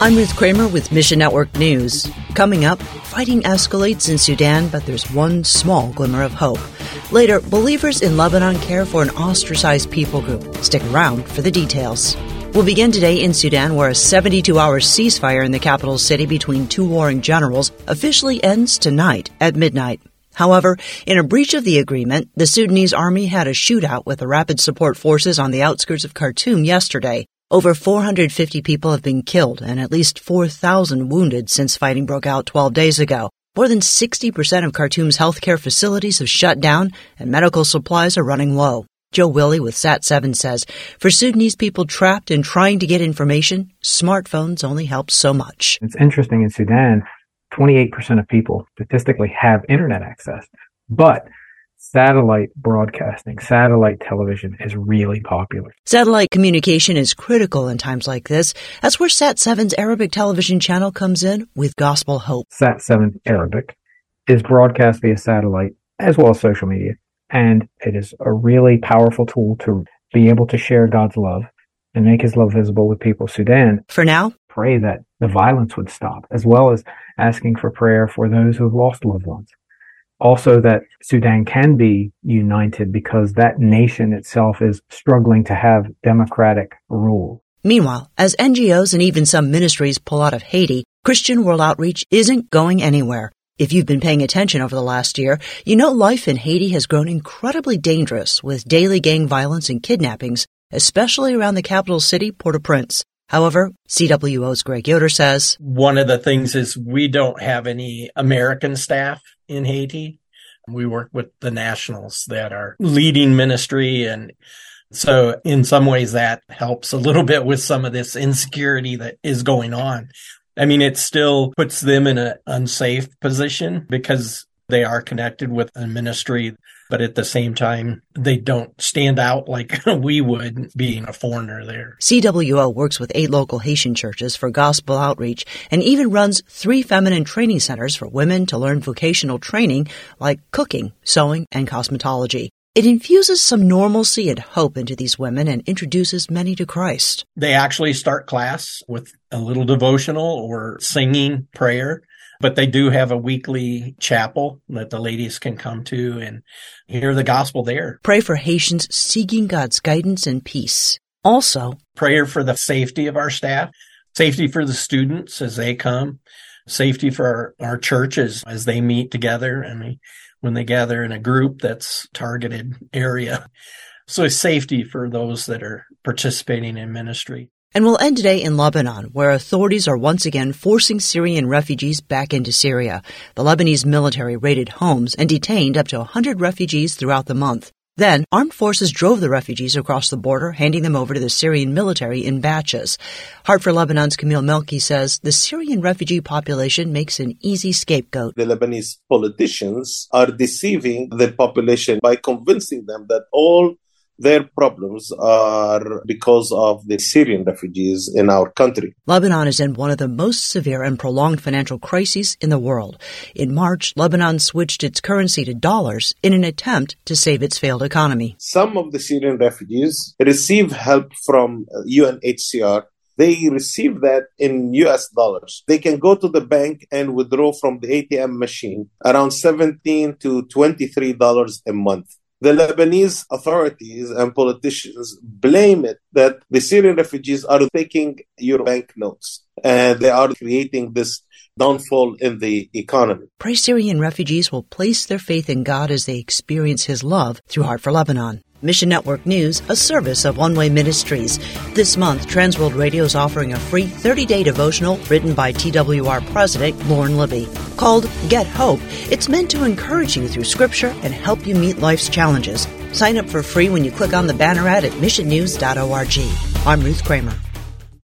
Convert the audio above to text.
I'm Ruth Kramer with Mission Network News. Coming up, fighting escalates in Sudan, but there's one small glimmer of hope. Later, believers in Lebanon care for an ostracized people group. Stick around for the details. We'll begin today in Sudan, where a 72 hour ceasefire in the capital city between two warring generals officially ends tonight at midnight. However, in a breach of the agreement, the Sudanese army had a shootout with the rapid support forces on the outskirts of Khartoum yesterday. Over 450 people have been killed and at least 4,000 wounded since fighting broke out 12 days ago. More than 60% of Khartoum's healthcare facilities have shut down and medical supplies are running low. Joe Willie with Sat7 says, for Sudanese people trapped and trying to get information, smartphones only help so much. It's interesting in Sudan, 28% of people statistically have internet access, but satellite broadcasting, satellite television is really popular. Satellite communication is critical in times like this. That's where Sat7's Arabic television channel comes in with Gospel Hope. Sat7 Arabic is broadcast via satellite as well as social media. And it is a really powerful tool to be able to share God's love and make his love visible with people Sudan. For now, pray that the violence would stop, as well as asking for prayer for those who have lost loved ones also that Sudan can be united because that nation itself is struggling to have democratic rule. Meanwhile, as NGOs and even some ministries pull out of Haiti, Christian World Outreach isn't going anywhere. If you've been paying attention over the last year, you know life in Haiti has grown incredibly dangerous with daily gang violence and kidnappings, especially around the capital city, Port-au-Prince. However, CWO's Greg Yoder says one of the things is we don't have any American staff in Haiti. We work with the nationals that are leading ministry. And so in some ways that helps a little bit with some of this insecurity that is going on. I mean, it still puts them in an unsafe position because they are connected with a ministry but at the same time, they don't stand out like we would being a foreigner there. CWO works with eight local Haitian churches for gospel outreach and even runs three feminine training centers for women to learn vocational training like cooking, sewing, and cosmetology. It infuses some normalcy and hope into these women and introduces many to Christ. They actually start class with a little devotional or singing prayer but they do have a weekly chapel that the ladies can come to and hear the gospel there. Pray for Haitians seeking God's guidance and peace. Also, prayer for the safety of our staff, safety for the students as they come, safety for our, our churches as they meet together and when they gather in a group that's targeted area. So safety for those that are participating in ministry. And we'll end today in Lebanon, where authorities are once again forcing Syrian refugees back into Syria. The Lebanese military raided homes and detained up to 100 refugees throughout the month. Then, armed forces drove the refugees across the border, handing them over to the Syrian military in batches. Heart for Lebanon's Camille Melki says the Syrian refugee population makes an easy scapegoat. The Lebanese politicians are deceiving the population by convincing them that all their problems are because of the Syrian refugees in our country. Lebanon is in one of the most severe and prolonged financial crises in the world. In March, Lebanon switched its currency to dollars in an attempt to save its failed economy. Some of the Syrian refugees receive help from uh, UNHCR they receive that in US dollars. They can go to the bank and withdraw from the ATM machine around 17 to $23 a month the Lebanese authorities and politicians blame it that the Syrian refugees are taking your banknotes and they are creating this downfall in the economy. Pray Syrian refugees will place their faith in God as they experience His love through Heart for Lebanon. Mission Network News, a service of One Way Ministries. This month, Transworld Radio is offering a free 30 day devotional written by TWR President Lauren Libby called Get Hope. It's meant to encourage you through Scripture and help you meet life's challenges. Sign up for free when you click on the banner ad at missionnews.org. I'm Ruth Kramer.